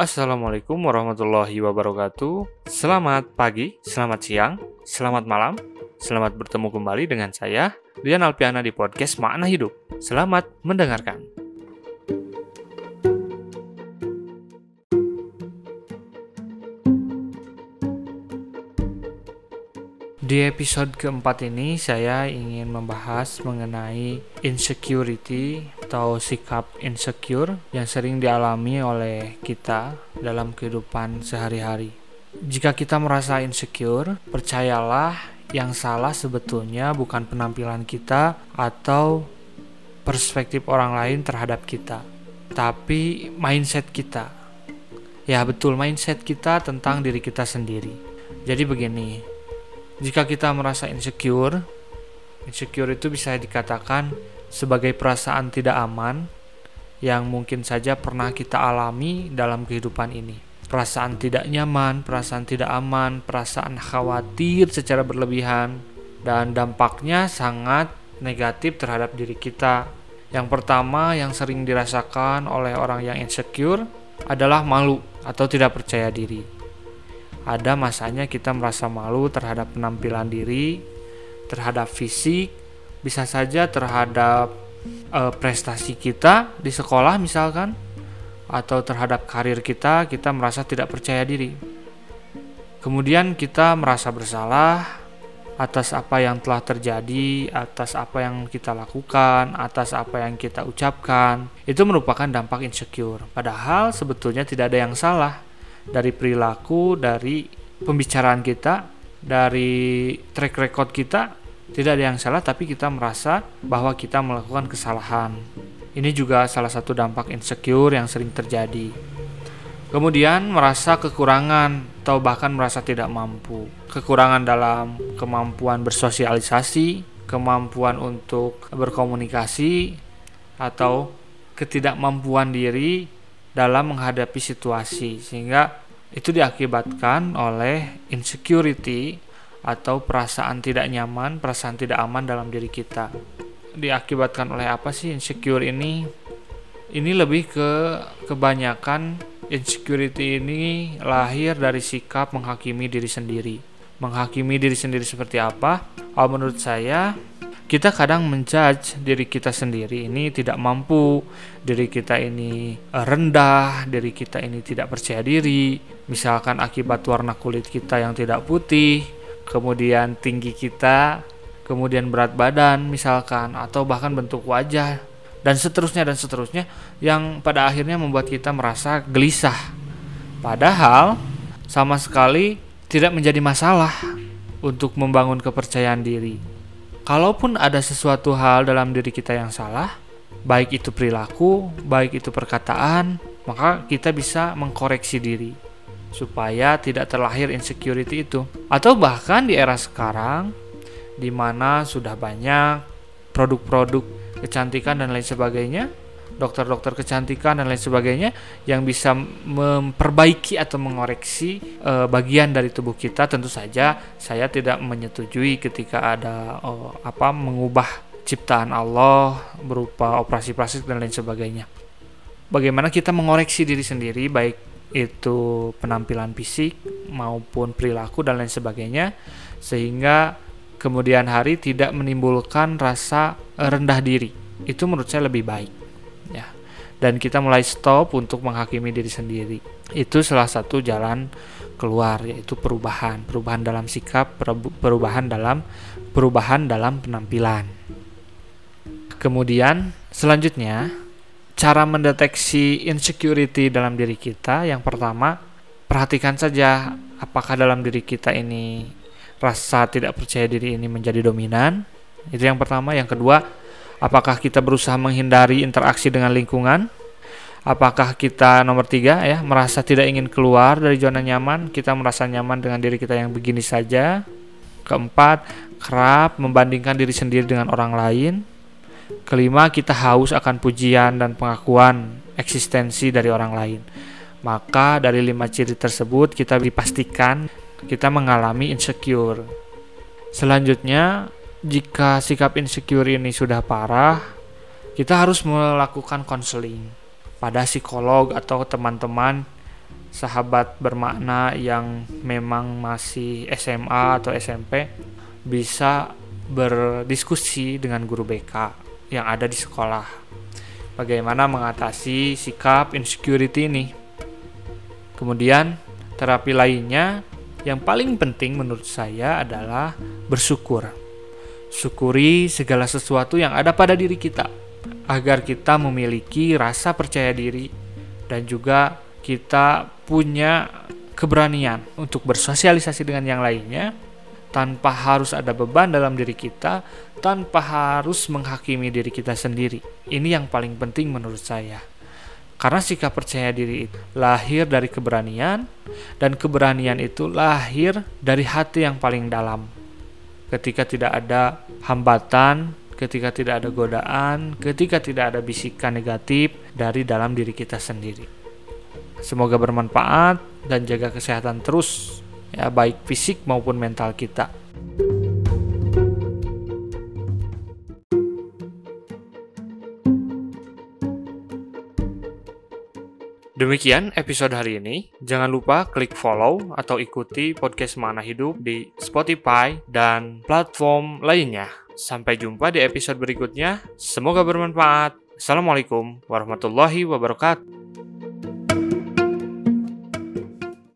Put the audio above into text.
Assalamualaikum warahmatullahi wabarakatuh. Selamat pagi, selamat siang, selamat malam. Selamat bertemu kembali dengan saya, Dian Alpiana di podcast Makna Hidup. Selamat mendengarkan. Di episode keempat ini saya ingin membahas mengenai insecurity atau sikap insecure yang sering dialami oleh kita dalam kehidupan sehari-hari. Jika kita merasa insecure, percayalah yang salah sebetulnya bukan penampilan kita atau perspektif orang lain terhadap kita, tapi mindset kita. Ya, betul, mindset kita tentang diri kita sendiri. Jadi, begini, jika kita merasa insecure, insecure itu bisa dikatakan sebagai perasaan tidak aman yang mungkin saja pernah kita alami dalam kehidupan ini. Perasaan tidak nyaman, perasaan tidak aman, perasaan khawatir secara berlebihan, dan dampaknya sangat negatif terhadap diri kita. Yang pertama yang sering dirasakan oleh orang yang insecure adalah malu atau tidak percaya diri ada masanya kita merasa malu terhadap penampilan diri, terhadap fisik, bisa saja terhadap e, prestasi kita di sekolah misalkan atau terhadap karir kita, kita merasa tidak percaya diri. Kemudian kita merasa bersalah atas apa yang telah terjadi, atas apa yang kita lakukan, atas apa yang kita ucapkan. Itu merupakan dampak insecure. Padahal sebetulnya tidak ada yang salah dari perilaku, dari pembicaraan kita, dari track record kita, tidak ada yang salah, tapi kita merasa bahwa kita melakukan kesalahan. Ini juga salah satu dampak insecure yang sering terjadi. Kemudian merasa kekurangan atau bahkan merasa tidak mampu. Kekurangan dalam kemampuan bersosialisasi, kemampuan untuk berkomunikasi, atau ketidakmampuan diri dalam menghadapi situasi sehingga itu diakibatkan oleh insecurity atau perasaan tidak nyaman, perasaan tidak aman dalam diri kita. Diakibatkan oleh apa sih insecure ini? Ini lebih ke kebanyakan insecurity ini lahir dari sikap menghakimi diri sendiri. Menghakimi diri sendiri seperti apa? Oh, menurut saya kita kadang menjudge diri kita sendiri ini tidak mampu, diri kita ini eh, rendah, diri kita ini tidak percaya diri, misalkan akibat warna kulit kita yang tidak putih, kemudian tinggi kita, kemudian berat badan misalkan atau bahkan bentuk wajah dan seterusnya dan seterusnya yang pada akhirnya membuat kita merasa gelisah. Padahal sama sekali tidak menjadi masalah untuk membangun kepercayaan diri. Kalaupun ada sesuatu hal dalam diri kita yang salah, baik itu perilaku, baik itu perkataan, maka kita bisa mengkoreksi diri supaya tidak terlahir insecurity itu. Atau bahkan di era sekarang di mana sudah banyak produk-produk kecantikan dan lain sebagainya dokter-dokter kecantikan dan lain sebagainya yang bisa memperbaiki atau mengoreksi e, bagian dari tubuh kita tentu saja saya tidak menyetujui ketika ada e, apa mengubah ciptaan Allah berupa operasi plastik dan lain sebagainya. Bagaimana kita mengoreksi diri sendiri baik itu penampilan fisik maupun perilaku dan lain sebagainya sehingga kemudian hari tidak menimbulkan rasa rendah diri. Itu menurut saya lebih baik ya. Dan kita mulai stop untuk menghakimi diri sendiri. Itu salah satu jalan keluar yaitu perubahan. Perubahan dalam sikap perubahan dalam perubahan dalam penampilan. Kemudian selanjutnya cara mendeteksi insecurity dalam diri kita yang pertama perhatikan saja apakah dalam diri kita ini rasa tidak percaya diri ini menjadi dominan itu yang pertama yang kedua Apakah kita berusaha menghindari interaksi dengan lingkungan? Apakah kita nomor tiga ya merasa tidak ingin keluar dari zona nyaman? Kita merasa nyaman dengan diri kita yang begini saja. Keempat, kerap membandingkan diri sendiri dengan orang lain. Kelima, kita haus akan pujian dan pengakuan eksistensi dari orang lain. Maka dari lima ciri tersebut kita dipastikan kita mengalami insecure. Selanjutnya, jika sikap insecure ini sudah parah, kita harus melakukan konseling pada psikolog atau teman-teman sahabat bermakna yang memang masih SMA atau SMP bisa berdiskusi dengan guru BK yang ada di sekolah. Bagaimana mengatasi sikap insecurity ini? Kemudian, terapi lainnya yang paling penting menurut saya adalah bersyukur. Syukuri segala sesuatu yang ada pada diri kita agar kita memiliki rasa percaya diri dan juga kita punya keberanian untuk bersosialisasi dengan yang lainnya tanpa harus ada beban dalam diri kita, tanpa harus menghakimi diri kita sendiri. Ini yang paling penting menurut saya. Karena sikap percaya diri itu lahir dari keberanian, dan keberanian itu lahir dari hati yang paling dalam. Ketika tidak ada hambatan, ketika tidak ada godaan, ketika tidak ada bisikan negatif dari dalam diri kita sendiri. Semoga bermanfaat dan jaga kesehatan terus ya baik fisik maupun mental kita. Demikian episode hari ini. Jangan lupa klik follow atau ikuti podcast Mana Hidup di Spotify dan platform lainnya. Sampai jumpa di episode berikutnya. Semoga bermanfaat. Assalamualaikum warahmatullahi wabarakatuh.